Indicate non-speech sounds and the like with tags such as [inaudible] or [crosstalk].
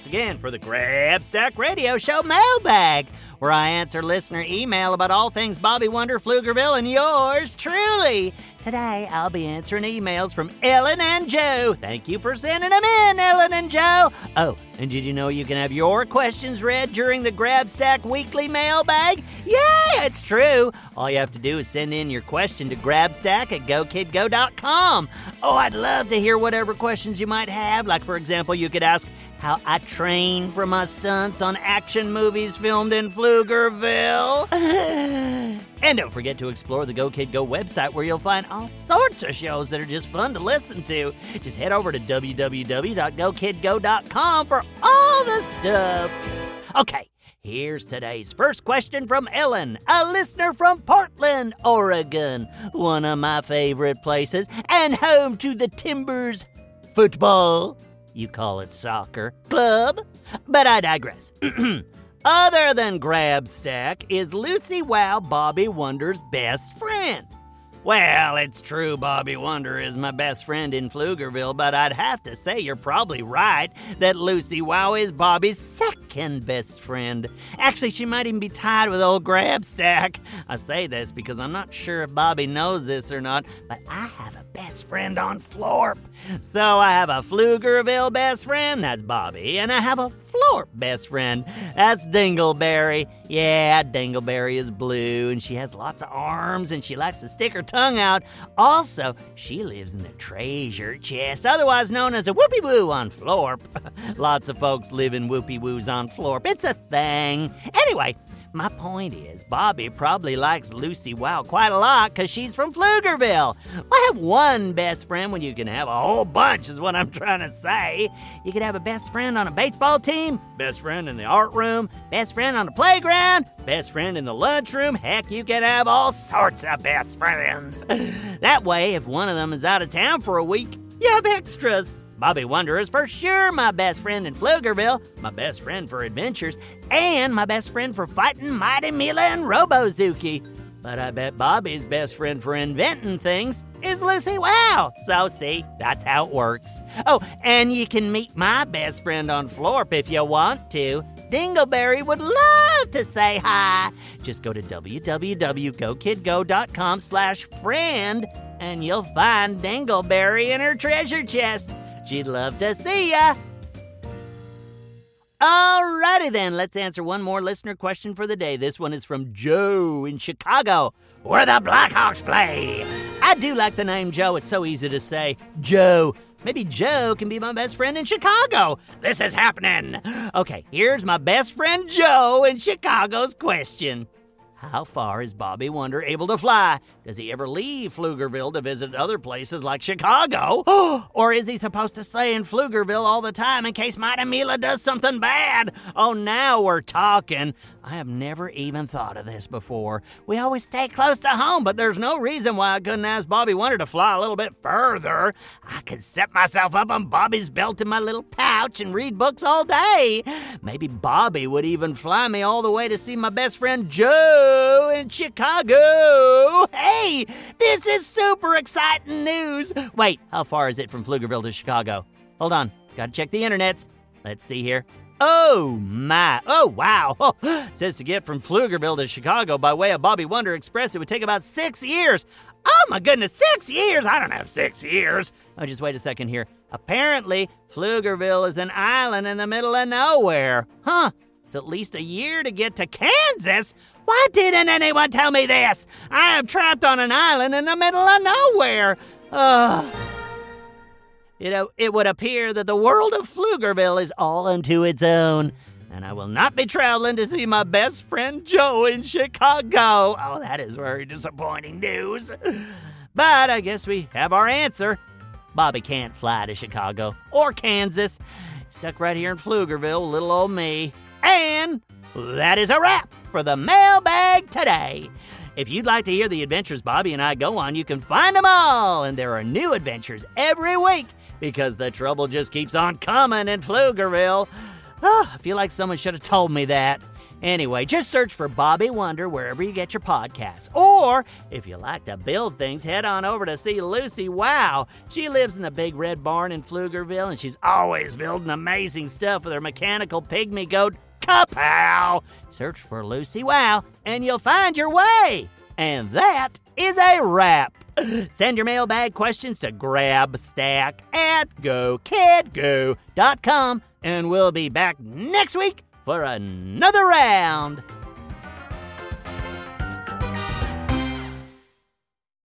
once again for the Grabstack Radio Show mailbag, where I answer listener email about all things Bobby Wonder, Pflugerville, and yours truly. Today, I'll be answering emails from Ellen and Joe. Thank you for sending them in, Ellen and Joe. Oh, and did you know you can have your questions read during the Grabstack Weekly Mailbag? Yeah, it's true. All you have to do is send in your question to grabstack at gokidgo.com. Oh, I'd love to hear whatever questions you might have. Like, for example, you could ask how I trained for my stunts on action movies filmed in Pflugerville. [laughs] and don't forget to explore the Go Kid Go website where you'll find all sorts of shows that are just fun to listen to. Just head over to www.gokidgo.com for all the stuff. Okay. Here's today's first question from Ellen, a listener from Portland, Oregon, one of my favorite places, and home to the Timbers football. You call it soccer club, but I digress. [clears throat] Other than Grabstack, is Lucy Wow Bobby Wonder's best friend? Well, it's true Bobby Wonder is my best friend in Pflugerville, but I'd have to say you're probably right that Lucy Wow is Bobby's second best friend. Actually, she might even be tied with old Grabstack. I say this because I'm not sure if Bobby knows this or not, but I have a best friend on Florp. So I have a Pflugerville best friend, that's Bobby, and I have a Florp best friend, that's Dingleberry. Yeah, Dingleberry is blue, and she has lots of arms, and she likes to stick her tongue out. Also, she lives in the treasure chest, otherwise known as a whoopie woo on Florp. [laughs] lots of folks live in whoopie woos on Florp. It's a thing. Anyway, my point is, Bobby probably likes Lucy Wow quite a lot because she's from Pflugerville. Why have one best friend when you can have a whole bunch, is what I'm [laughs] trying to say. You could have a best friend on a baseball team, best friend in the art room, best friend on the playground, best friend in the lunchroom. Heck, you could have all sorts of best friends. [laughs] that way, if one of them is out of town for a week, you have extras. Bobby Wonder is for sure my best friend in Pflugerville, my best friend for adventures, and my best friend for fighting Mighty Mila and Robozuki. But I bet Bobby's best friend for inventing things is Lucy Wow. So, see, that's how it works. Oh, and you can meet my best friend on Florp if you want to. Dingleberry would love to say hi. Just go to www.gokidgo.com slash friend and you'll find Dingleberry in her treasure chest. She'd love to see ya. Alrighty then, let's answer one more listener question for the day. This one is from Joe in Chicago, where the Blackhawks play. I do like the name Joe, it's so easy to say. Joe. Maybe Joe can be my best friend in Chicago. This is happening. Okay, here's my best friend Joe in Chicago's question. How far is Bobby Wonder able to fly? Does he ever leave Pflugerville to visit other places like Chicago? [gasps] or is he supposed to stay in Pflugerville all the time in case Mighty Mila does something bad? Oh, now we're talking. I have never even thought of this before. We always stay close to home, but there's no reason why I couldn't ask Bobby Wonder to fly a little bit further. I could set myself up on Bobby's belt in my little pouch and read books all day. Maybe Bobby would even fly me all the way to see my best friend Joe in Chicago. Hey, this is super exciting news. Wait, how far is it from Pflugerville to Chicago? Hold on, gotta check the internets. Let's see here. Oh my! Oh wow! [laughs] Oh, says to get from Pflugerville to Chicago by way of Bobby Wonder Express, it would take about six years. Oh my goodness, six years! I don't have six years. Oh, just wait a second here. Apparently, Pflugerville is an island in the middle of nowhere. Huh? It's at least a year to get to Kansas. Why didn't anyone tell me this? I am trapped on an island in the middle of nowhere. Ugh. It, uh, it would appear that the world of Pflugerville is all unto its own, and I will not be traveling to see my best friend Joe in Chicago. Oh, that is very disappointing news. But I guess we have our answer. Bobby can't fly to Chicago or Kansas. Stuck right here in Pflugerville, little old me. And that is a wrap for the mailbag today. If you'd like to hear the adventures Bobby and I go on, you can find them all, and there are new adventures every week because the trouble just keeps on coming in Pflugerville. Oh, I feel like someone should have told me that. Anyway, just search for Bobby Wonder wherever you get your podcasts. Or if you like to build things, head on over to see Lucy Wow. She lives in the big red barn in Pflugerville and she's always building amazing stuff with her mechanical pygmy goat, Kapow. Search for Lucy Wow and you'll find your way. And that is a wrap. [gasps] Send your mailbag questions to grabstack at gokidgo.com and we'll be back next week for another round.